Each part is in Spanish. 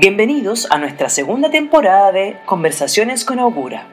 Bienvenidos a nuestra segunda temporada de Conversaciones con Augura.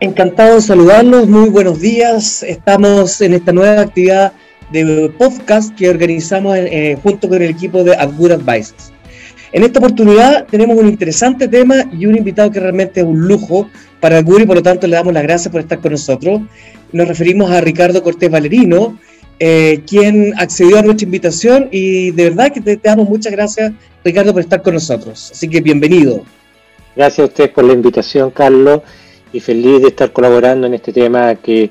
Encantado de saludarlos, muy buenos días. Estamos en esta nueva actividad de podcast que organizamos eh, junto con el equipo de Augura Advices. En esta oportunidad tenemos un interesante tema y un invitado que realmente es un lujo para Augura y por lo tanto le damos las gracias por estar con nosotros. Nos referimos a Ricardo Cortés Valerino, eh, quien accedió a nuestra invitación y de verdad que te, damos muchas gracias, Ricardo, por estar con nosotros. Así que bienvenido. Gracias a ustedes por la invitación, Carlos, y feliz de estar colaborando en este tema que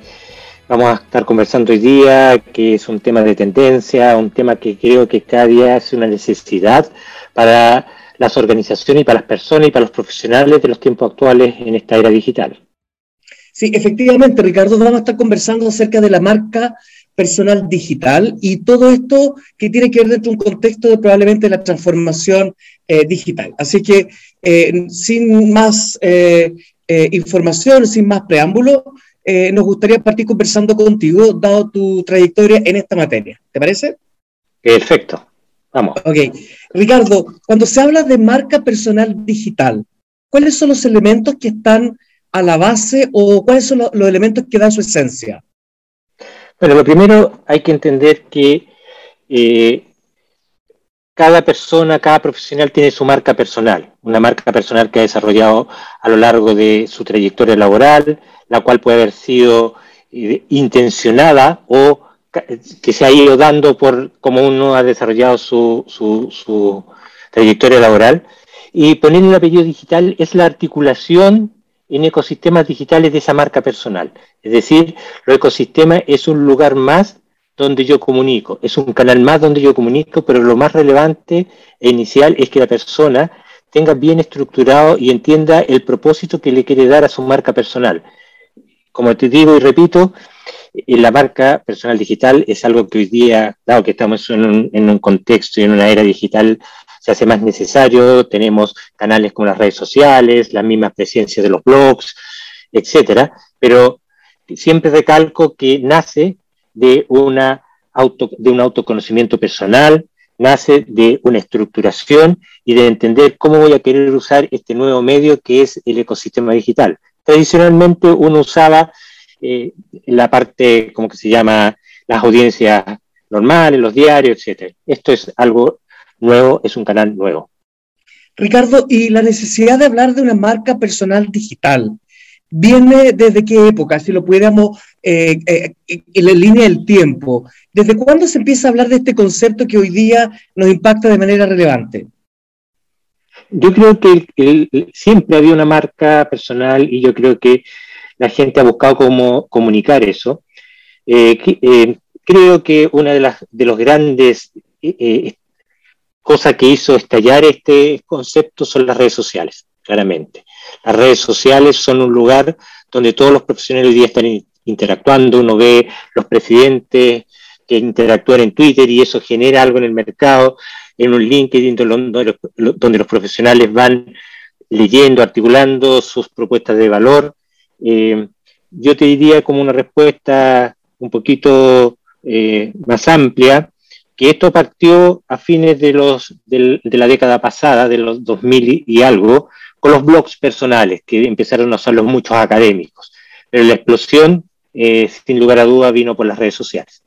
vamos a estar conversando hoy día, que es un tema de tendencia, un tema que creo que cada día es una necesidad para las organizaciones y para las personas y para los profesionales de los tiempos actuales en esta era digital. Sí, efectivamente, Ricardo, vamos a estar conversando acerca de la marca personal digital y todo esto que tiene que ver dentro de un contexto de probablemente la transformación eh, digital. Así que eh, sin más eh, información, sin más preámbulo, nos gustaría partir conversando contigo, dado tu trayectoria en esta materia. ¿Te parece? Perfecto. Vamos. Ok. Ricardo, cuando se habla de marca personal digital, ¿cuáles son los elementos que están a la base o cuáles son los elementos que dan su esencia? Bueno, lo primero hay que entender que eh, cada persona, cada profesional tiene su marca personal, una marca personal que ha desarrollado a lo largo de su trayectoria laboral, la cual puede haber sido eh, intencionada o que se ha ido dando por cómo uno ha desarrollado su, su, trayectoria laboral. Y poner un apellido digital es la articulación en ecosistemas digitales de esa marca personal. Es decir, los ecosistemas es un lugar más donde yo comunico, es un canal más donde yo comunico, pero lo más relevante e inicial es que la persona tenga bien estructurado y entienda el propósito que le quiere dar a su marca personal. Como te digo y repito, eh, la marca personal digital es algo que hoy día, dado que estamos en un, contexto y en una era digital se hace más necesario, tenemos canales como las redes sociales, la misma presencia de los blogs, etcétera, pero siempre recalco que nace de, una auto, de un autoconocimiento personal, nace de una estructuración y de entender cómo voy a querer usar este nuevo medio que es el ecosistema digital. Tradicionalmente uno usaba eh, la parte, como que se llama, las audiencias normales, los diarios, etcétera. Esto es algo nuevo, es un canal nuevo. Ricardo, y la necesidad de hablar de una marca personal digital, ¿viene desde qué época? Si lo pudiéramos eh, eh, en la línea del tiempo. ¿Desde cuándo se empieza a hablar de este concepto que hoy día nos impacta de manera relevante? Yo creo que siempre había una marca personal y yo creo que la gente ha buscado cómo comunicar eso. Eh, creo que una de, las, de los grandes cosa que hizo estallar este concepto son las redes sociales, claramente. Las redes sociales son un lugar donde todos los profesionales hoy día están interactuando, uno ve los presidentes que interactúan en Twitter y eso genera algo en el mercado, en un LinkedIn donde los, donde los profesionales van leyendo, articulando sus propuestas de valor. Eh, yo te diría como una respuesta un poquito eh, más amplia, que esto partió a fines de, los, de, la década pasada, de los 2000 y algo, con los blogs personales, que empezaron a usarlos muchos académicos. Pero la explosión, eh, sin lugar a duda, vino por las redes sociales.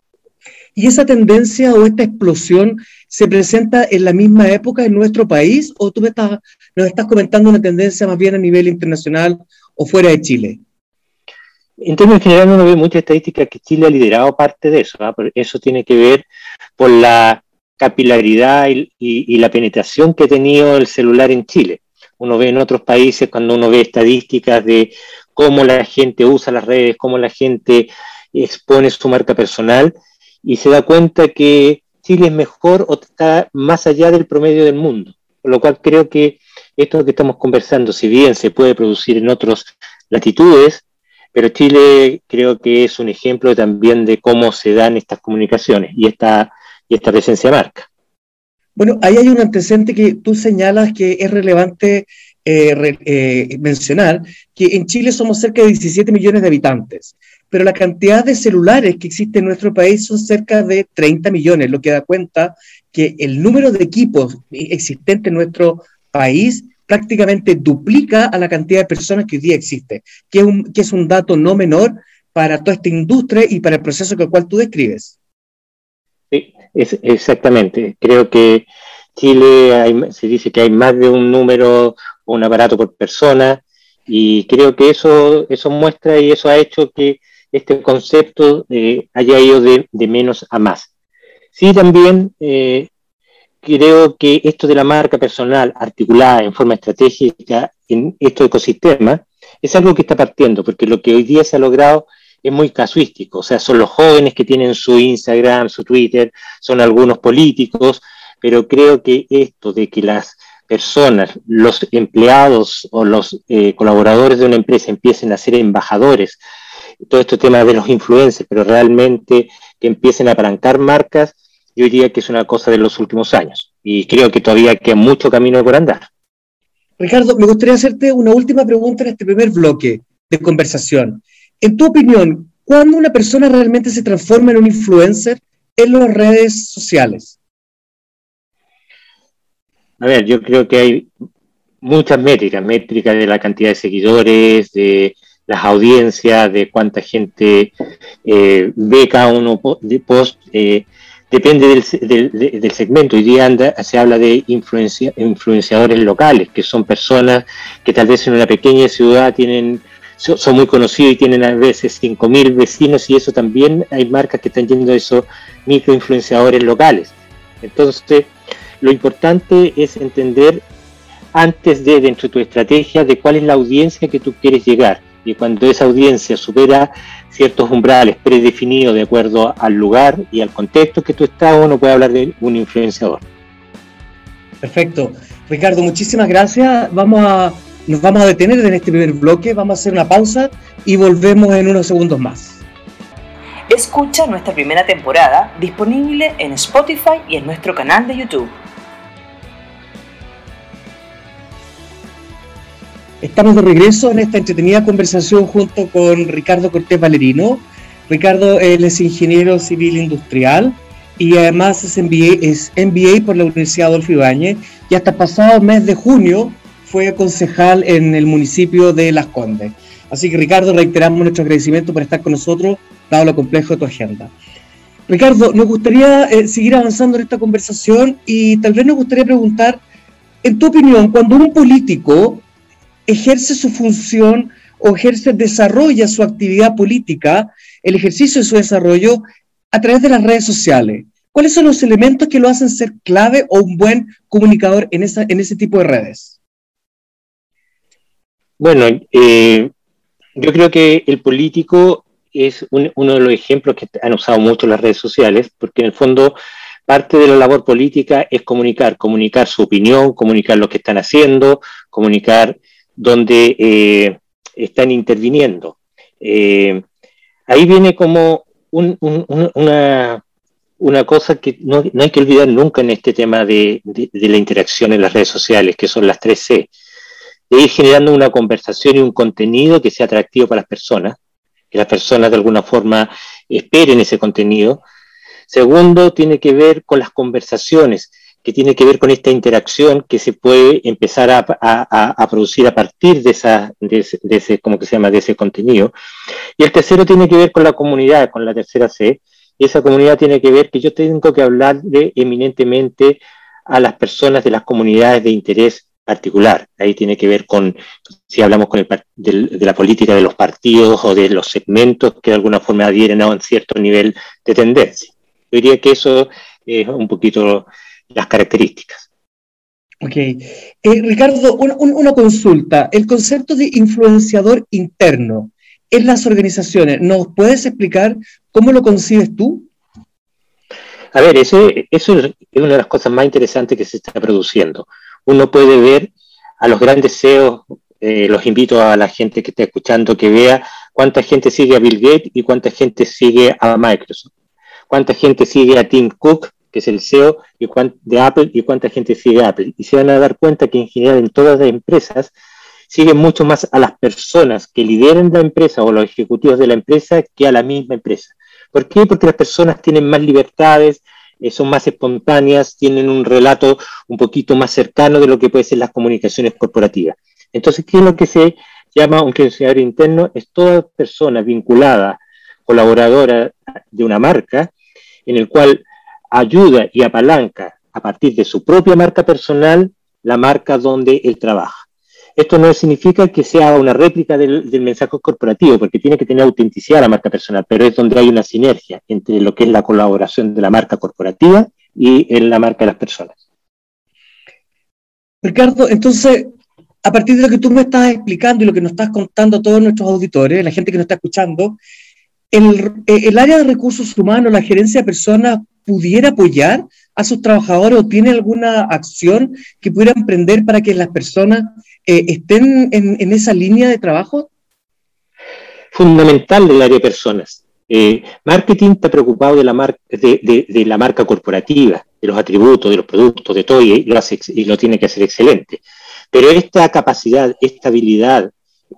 ¿Y esa tendencia o esta explosión se presenta en la misma época en nuestro país o tú me estás, nos estás comentando una tendencia más bien a nivel internacional o fuera de Chile? En términos generales uno ve muchas estadísticas que Chile ha liderado parte de eso. ¿ah? Eso tiene que ver por la capilaridad y, la penetración que ha tenido el celular en Chile. Uno ve en otros países cuando uno ve estadísticas de cómo la gente usa las redes, cómo la gente expone su marca personal y se da cuenta que Chile es mejor o está más allá del promedio del mundo. Por lo cual creo que esto que estamos conversando, si bien se puede producir en otras latitudes, pero Chile creo que es un ejemplo también de cómo se dan estas comunicaciones y esta, y esta presencia marca. Bueno, ahí hay un antecedente que tú señalas que es relevante eh, eh, mencionar, que en Chile somos cerca de 17 millones de habitantes. pero la cantidad de celulares que existe en nuestro país son cerca de 30 millones, lo que da cuenta que el número de equipos existentes en nuestro país prácticamente duplica a la cantidad de personas que hoy día existe, que es un, que es un dato no menor para toda esta industria y para el proceso que el cual tú describes. Exactamente. Creo que Chile se dice que hay más de un número o un aparato por persona y creo que eso, eso muestra y eso ha hecho que este concepto eh, haya ido de, menos a más. Sí, también eh, creo que esto de la marca personal articulada en forma estratégica en estos ecosistemas es algo que está partiendo, porque lo que hoy día se ha logrado es muy casuístico, o sea, son los jóvenes que tienen su Instagram, su Twitter, son algunos políticos, pero creo que esto de que las personas, los empleados o los eh, colaboradores de una empresa empiecen a ser embajadores, todo este tema de los influencers, pero realmente que empiecen a apalancar marcas, yo diría que es una cosa de los últimos años y creo que todavía queda mucho camino por andar. Ricardo, me gustaría hacerte una última pregunta en este primer bloque de conversación. En tu opinión, ¿cuándo una persona realmente se transforma en un influencer en las redes sociales? A ver, yo creo que hay muchas métricas, métricas de la cantidad de seguidores, de las audiencias, de cuánta gente eh, ve cada uno de post, eh, depende del, segmento. Hoy día anda, se habla de influenciadores locales, que son personas que tal vez en una pequeña ciudad tienen son muy conocidos y tienen a veces 5.000 vecinos y eso también hay marcas que están yendo a esos microinfluenciadores locales. Entonces, lo importante es entender antes de dentro de tu estrategia de cuál es la audiencia que tú quieres llegar. Y cuando esa audiencia supera ciertos umbrales predefinidos de acuerdo al lugar y al contexto que tú estás, uno puede hablar de un influenciador. Perfecto. Ricardo, muchísimas gracias. Vamos a nos vamos a detener en este primer bloque, vamos a hacer una pausa y volvemos en unos segundos más. Escucha nuestra primera temporada disponible en Spotify y en nuestro canal de YouTube. Estamos de regreso en esta entretenida conversación junto con Ricardo Cortés Valerino. Ricardo él es ingeniero civil industrial y además es MBA, es MBA por la Universidad Adolfo Ibáñez y hasta pasado mes de junio fue concejal en el municipio de Las Condes. Así que Ricardo, reiteramos nuestro agradecimiento por estar con nosotros, dado lo complejo de tu agenda. Ricardo, nos gustaría eh, seguir avanzando en esta conversación y tal vez nos gustaría preguntar, en tu opinión, cuando un político ejerce su función o ejerce, desarrolla su actividad política, el ejercicio de su desarrollo a través de las redes sociales, ¿cuáles son los elementos que lo hacen ser clave o un buen comunicador en, esa, en ese tipo de redes? Bueno, eh, yo creo que el político es uno de los ejemplos que han usado mucho las redes sociales, porque en el fondo parte de la labor política es comunicar, comunicar su opinión, comunicar lo que están haciendo, comunicar dónde eh, están interviniendo. Eh, ahí viene como una, una, cosa que no, hay que olvidar nunca en este tema de, de, la interacción en las redes sociales, que son las tres C de ir generando una conversación y un contenido que sea atractivo para las personas, que las personas de alguna forma esperen ese contenido. Segundo, tiene que ver con las conversaciones, que tiene que ver con esta interacción que se puede empezar a, producir a partir de, esa, de, ese, de ¿cómo que se llama?, de ese contenido. Y el tercero tiene que ver con la comunidad, con la tercera C, y esa comunidad tiene que ver que yo tengo que hablar de eminentemente a las personas de las comunidades de interés particular. Ahí tiene que ver con, si hablamos con el, de, la política de los partidos o de los segmentos que de alguna forma adhieren a un cierto nivel de tendencia. Yo diría que eso es un poquito las características. Ok. Eh, Ricardo, una, consulta. El concepto de influenciador interno en las organizaciones, ¿nos puedes explicar cómo lo concibes tú? A ver, eso es una de las cosas más interesantes que se está produciendo uno puede ver a los grandes CEOs, eh, los invito a la gente que está escuchando que vea cuánta gente sigue a Bill Gates y cuánta gente sigue a Microsoft, cuánta gente sigue a Tim Cook, que es el CEO de Apple, y cuánta gente sigue a Apple. Y se van a dar cuenta que en general en todas las empresas siguen mucho más a las personas que lideren la empresa o los ejecutivos de la empresa que a la misma empresa. ¿Por qué? Porque las personas tienen más libertades, son más espontáneas, tienen un relato un poquito más cercano de lo que pueden ser las comunicaciones corporativas. Entonces, ¿qué es lo que se llama un gerenciador interno? Es toda persona vinculada, colaboradora de una marca, en el cual ayuda y apalanca a partir de su propia marca personal la marca donde él trabaja. Esto no significa que sea una réplica del, mensaje corporativo, porque tiene que tener autenticidad la marca personal, pero es donde hay una sinergia entre lo que es la colaboración de la marca corporativa y la marca de las personas. Ricardo, entonces, a partir de lo que tú me estás explicando y lo que nos estás contando a todos nuestros auditores, la gente que nos está escuchando, el, el área de recursos humanos, la gerencia de personas, pudiera apoyar a sus trabajadores o tiene alguna acción que pudiera emprender para que las personas eh, estén en, esa línea de trabajo? Fundamental del área de personas. Eh, marketing está preocupado de la, marca, de, la marca corporativa, de los atributos, de los productos, de todo, y lo, hace, y lo tiene que hacer excelente. Pero esta capacidad, esta habilidad,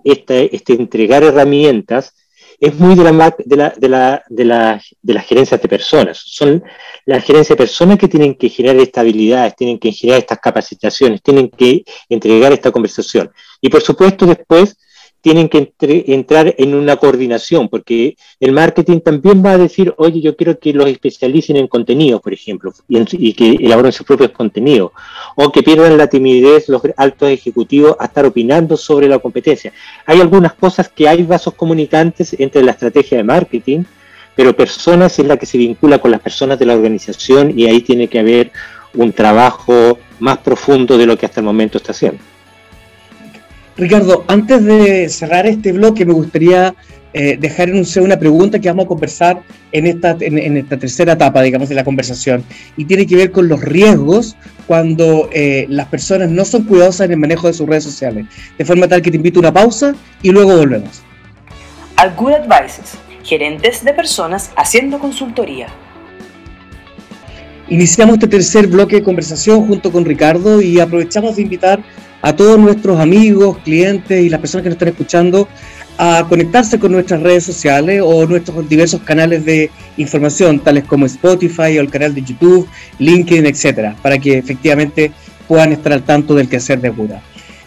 este entregar herramientas, es muy de la, de la, de la, de la, de las gerencias de personas. Son las gerencias de personas que tienen que generar estabilidades, tienen que generar estas capacitaciones, tienen que entregar esta conversación. Y por supuesto después tienen que entrar en una coordinación, porque el marketing también va a decir, oye, yo quiero que los especialicen en contenido, por ejemplo, y, que elaboren sus propios contenidos, o que pierdan la timidez los altos ejecutivos a estar opinando sobre la competencia. Hay algunas cosas que hay vasos comunicantes entre la estrategia de marketing, pero personas es la que se vincula con las personas de la organización y ahí tiene que haber un trabajo más profundo de lo que hasta el momento está haciendo. Ricardo, antes de cerrar este bloque, me gustaría eh, dejar enunciar una pregunta que vamos a conversar en esta, en, esta tercera etapa, digamos, de la conversación, y tiene que ver con los riesgos cuando eh, las personas no son cuidadosas en el manejo de sus redes sociales. De forma tal que te invito a una pausa y luego volvemos. Al Good Advices, gerentes de personas haciendo consultoría. Iniciamos este tercer bloque de conversación junto con Ricardo y aprovechamos de invitar a todos nuestros amigos, clientes y las personas que nos están escuchando a conectarse con nuestras redes sociales o nuestros diversos canales de información, tales como Spotify o el canal de YouTube, LinkedIn, etcétera, para que efectivamente puedan estar al tanto del quehacer de Buda.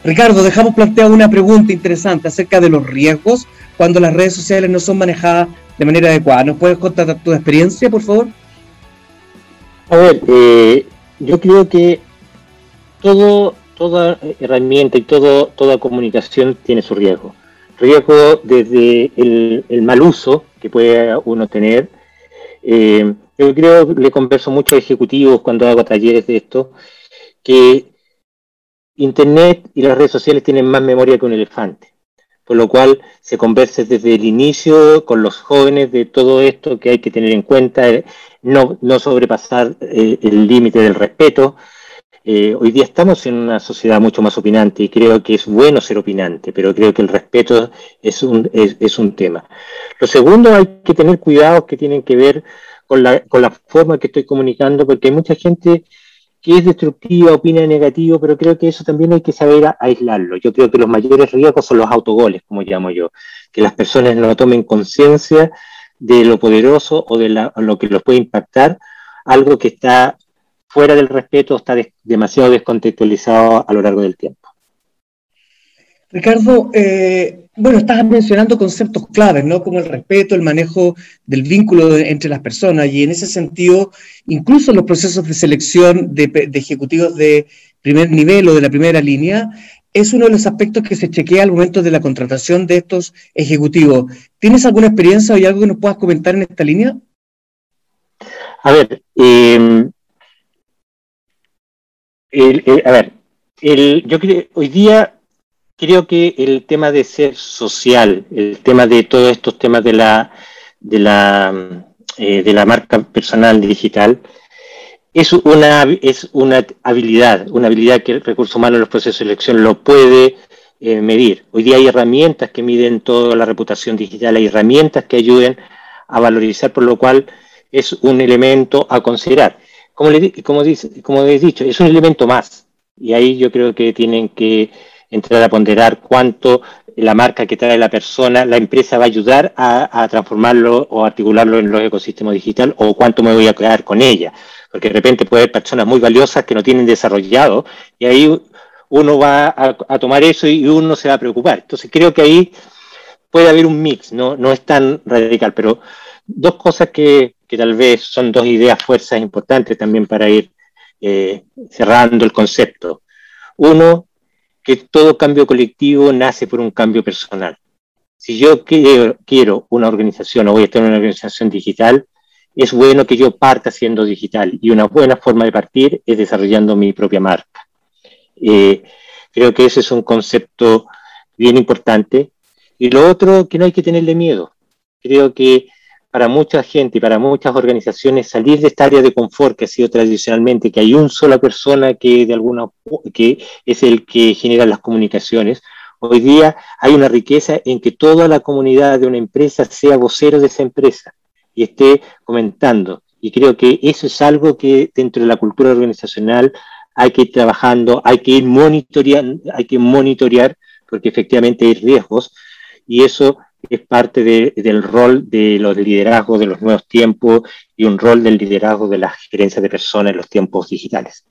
Ricardo, dejamos planteada una pregunta interesante acerca de los riesgos cuando las redes sociales no son manejadas de manera adecuada. ¿Nos puedes contar tu experiencia, por favor? A ver, eh, yo creo que todo toda herramienta y toda comunicación tiene su riesgo. Riesgo desde el, mal uso que puede uno tener. Eh, yo creo, le converso mucho a ejecutivos cuando hago talleres de esto, que Internet y las redes sociales tienen más memoria que un elefante. Por lo cual se conversa desde el inicio con los jóvenes de todo esto que hay que tener en cuenta, eh, no, no sobrepasar eh, el límite del respeto, eh, hoy día estamos en una sociedad mucho más opinante y creo que es bueno ser opinante, pero creo que el respeto es un, es, un tema. Lo segundo, hay que tener cuidados que tienen que ver con la, con la forma que estoy comunicando, porque hay mucha gente que es destructiva, opina negativo, pero creo que eso también hay que saber aislarlo. Yo creo que los mayores riesgos son los autogoles, como llamo yo, que las personas no tomen conciencia de lo poderoso o de lo que los puede impactar, algo que está fuera del respeto está demasiado descontextualizado a lo largo del tiempo. Ricardo, eh, bueno, estás mencionando conceptos claves, ¿no? Como el respeto, el manejo del vínculo entre las personas, y en ese sentido, incluso los procesos de selección de, ejecutivos de primer nivel o de la primera línea, es uno de los aspectos que se chequea al momento de la contratación de estos ejecutivos. ¿Tienes alguna experiencia o algo que nos puedas comentar en esta línea? A ver, eh, a ver, yo creo, hoy día creo que el tema de ser social, el tema de todos estos temas de la, de la, eh, de la marca personal digital, es una, es una habilidad, una habilidad que el recurso humano en los procesos de selección lo puede eh, medir. Hoy día hay herramientas que miden toda la reputación digital, hay herramientas que ayuden a valorizar, por lo cual es un elemento a considerar como, le, como, dice, como he dicho, es un elemento más. Y ahí yo creo que tienen que entrar a ponderar cuánto la marca que trae la persona, la empresa va a ayudar a, transformarlo o articularlo en los ecosistemas digitales o cuánto me voy a quedar con ella. Porque de repente puede haber personas muy valiosas que no tienen desarrollado y ahí uno va a, tomar eso y uno se va a preocupar. Entonces creo que ahí puede haber un mix, no, no es tan radical, pero dos cosas que, que tal vez son dos ideas, fuerzas importantes también para ir eh, cerrando el concepto. Uno, que todo cambio colectivo nace por un cambio personal. Si yo quiero, una organización o voy a estar en una organización digital, es bueno que yo parta siendo digital y una buena forma de partir es desarrollando mi propia marca. Eh, creo que ese es un concepto bien importante. Y lo otro, que no hay que tenerle miedo. Creo que para mucha gente y para muchas organizaciones salir de esta área de confort que ha sido tradicionalmente, que hay una sola persona que de alguna que es el que genera las comunicaciones. Hoy día hay una riqueza en que toda la comunidad de una empresa sea vocero de esa empresa y esté comentando. Y creo que eso es algo que dentro de la cultura organizacional hay que ir trabajando, hay que ir monitoreando, hay que monitorear, porque efectivamente hay riesgos, y eso es parte del rol de los liderazgos de los nuevos tiempos y un rol del liderazgo de la gerencia de personas en los tiempos digitales.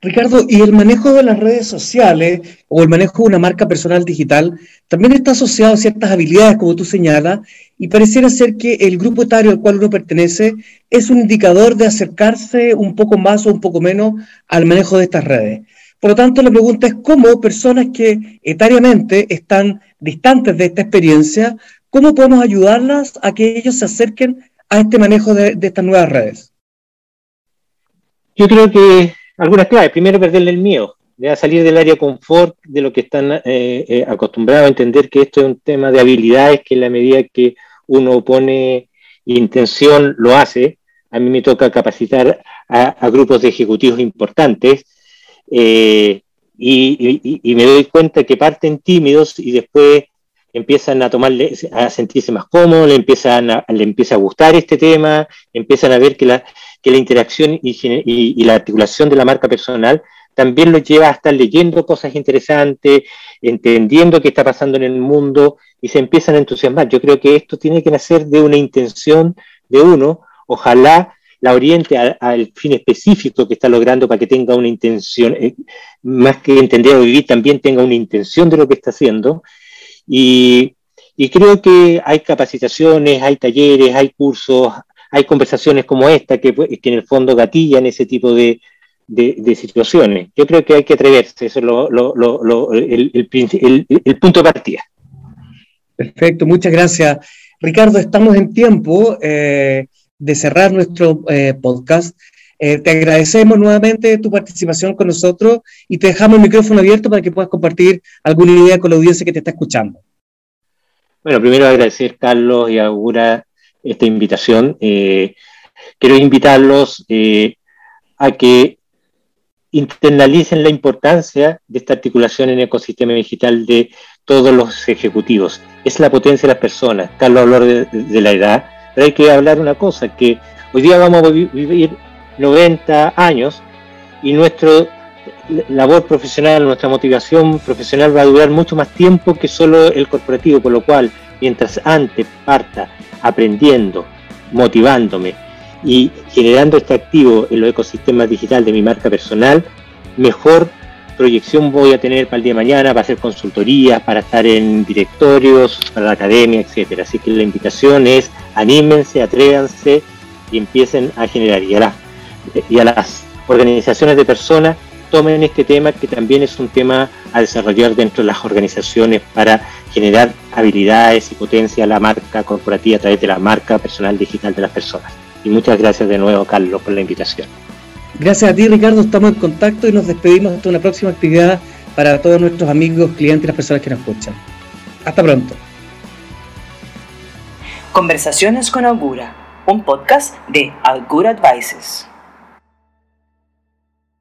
Ricardo, ¿y el manejo de las redes sociales o el manejo de una marca personal digital también está asociado a ciertas habilidades, como tú señalas, y pareciera ser que el grupo etario al cual uno pertenece es un indicador de acercarse un poco más o un poco menos al manejo de estas redes? Por lo tanto, la pregunta es cómo personas que etariamente están distantes de esta experiencia, ¿cómo podemos ayudarlas a que ellos se acerquen a este manejo de, estas nuevas redes? Yo creo que algunas claves. Primero, perderle el miedo, de salir del área confort, de lo que están eh, eh, acostumbrados a entender que esto es un tema de habilidades que en la medida que uno pone intención lo hace. A mí me toca capacitar a grupos de ejecutivos importantes eh, y, me doy cuenta que parten tímidos y después empiezan a tomarle, a sentirse más cómodos, le empiezan a, le empieza a gustar este tema, empiezan a ver que la, que la interacción y, la articulación de la marca personal también los lleva a estar leyendo cosas interesantes, entendiendo qué está pasando en el mundo y se empiezan a entusiasmar. Yo creo que esto tiene que nacer de una intención de uno, ojalá la oriente al fin específico que está logrando para que tenga una intención, eh, más que entender o vivir, también tenga una intención de lo que está haciendo. Y, creo que hay capacitaciones, hay talleres, hay cursos, hay conversaciones como esta que, que en el fondo gatillan ese tipo de, situaciones. Yo creo que hay que atreverse, eso es el, punto de partida. Perfecto, muchas gracias. Ricardo, estamos en tiempo. Eh, de cerrar nuestro eh, podcast. Eh, te agradecemos nuevamente tu participación con nosotros y te dejamos el micrófono abierto para que puedas compartir alguna idea con la audiencia que te está escuchando. Bueno, primero agradecer, Carlos y Augura, esta invitación. Eh, quiero invitarlos a que internalicen la importancia de esta articulación en el ecosistema digital de todos los ejecutivos. Es la potencia de las personas. Carlos habló de la edad, pero hay que hablar una cosa, que hoy día vamos a vivir 90 años y nuestra labor profesional, nuestra motivación profesional va a durar mucho más tiempo que solo el corporativo, por lo cual mientras antes parta aprendiendo, motivándome y generando este activo en los ecosistemas digitales de mi marca personal, mejor proyección voy a tener para el día de mañana, para hacer consultorías, para estar en directorios, para la academia, etcétera. Así que la invitación es anímense, atrévanse y empiecen a generar. Y a, y a las organizaciones de personas tomen este tema que también es un tema a desarrollar dentro de las organizaciones para generar habilidades y potencia a la marca corporativa a través de la marca personal digital de las personas. Y muchas gracias de nuevo, Carlos, por la invitación. Gracias a ti, Ricardo. Estamos en contacto y nos despedimos hasta una próxima actividad para todos nuestros amigos, clientes y las personas que nos escuchan. Hasta pronto. Conversaciones con Augura, un podcast de Augura Advices.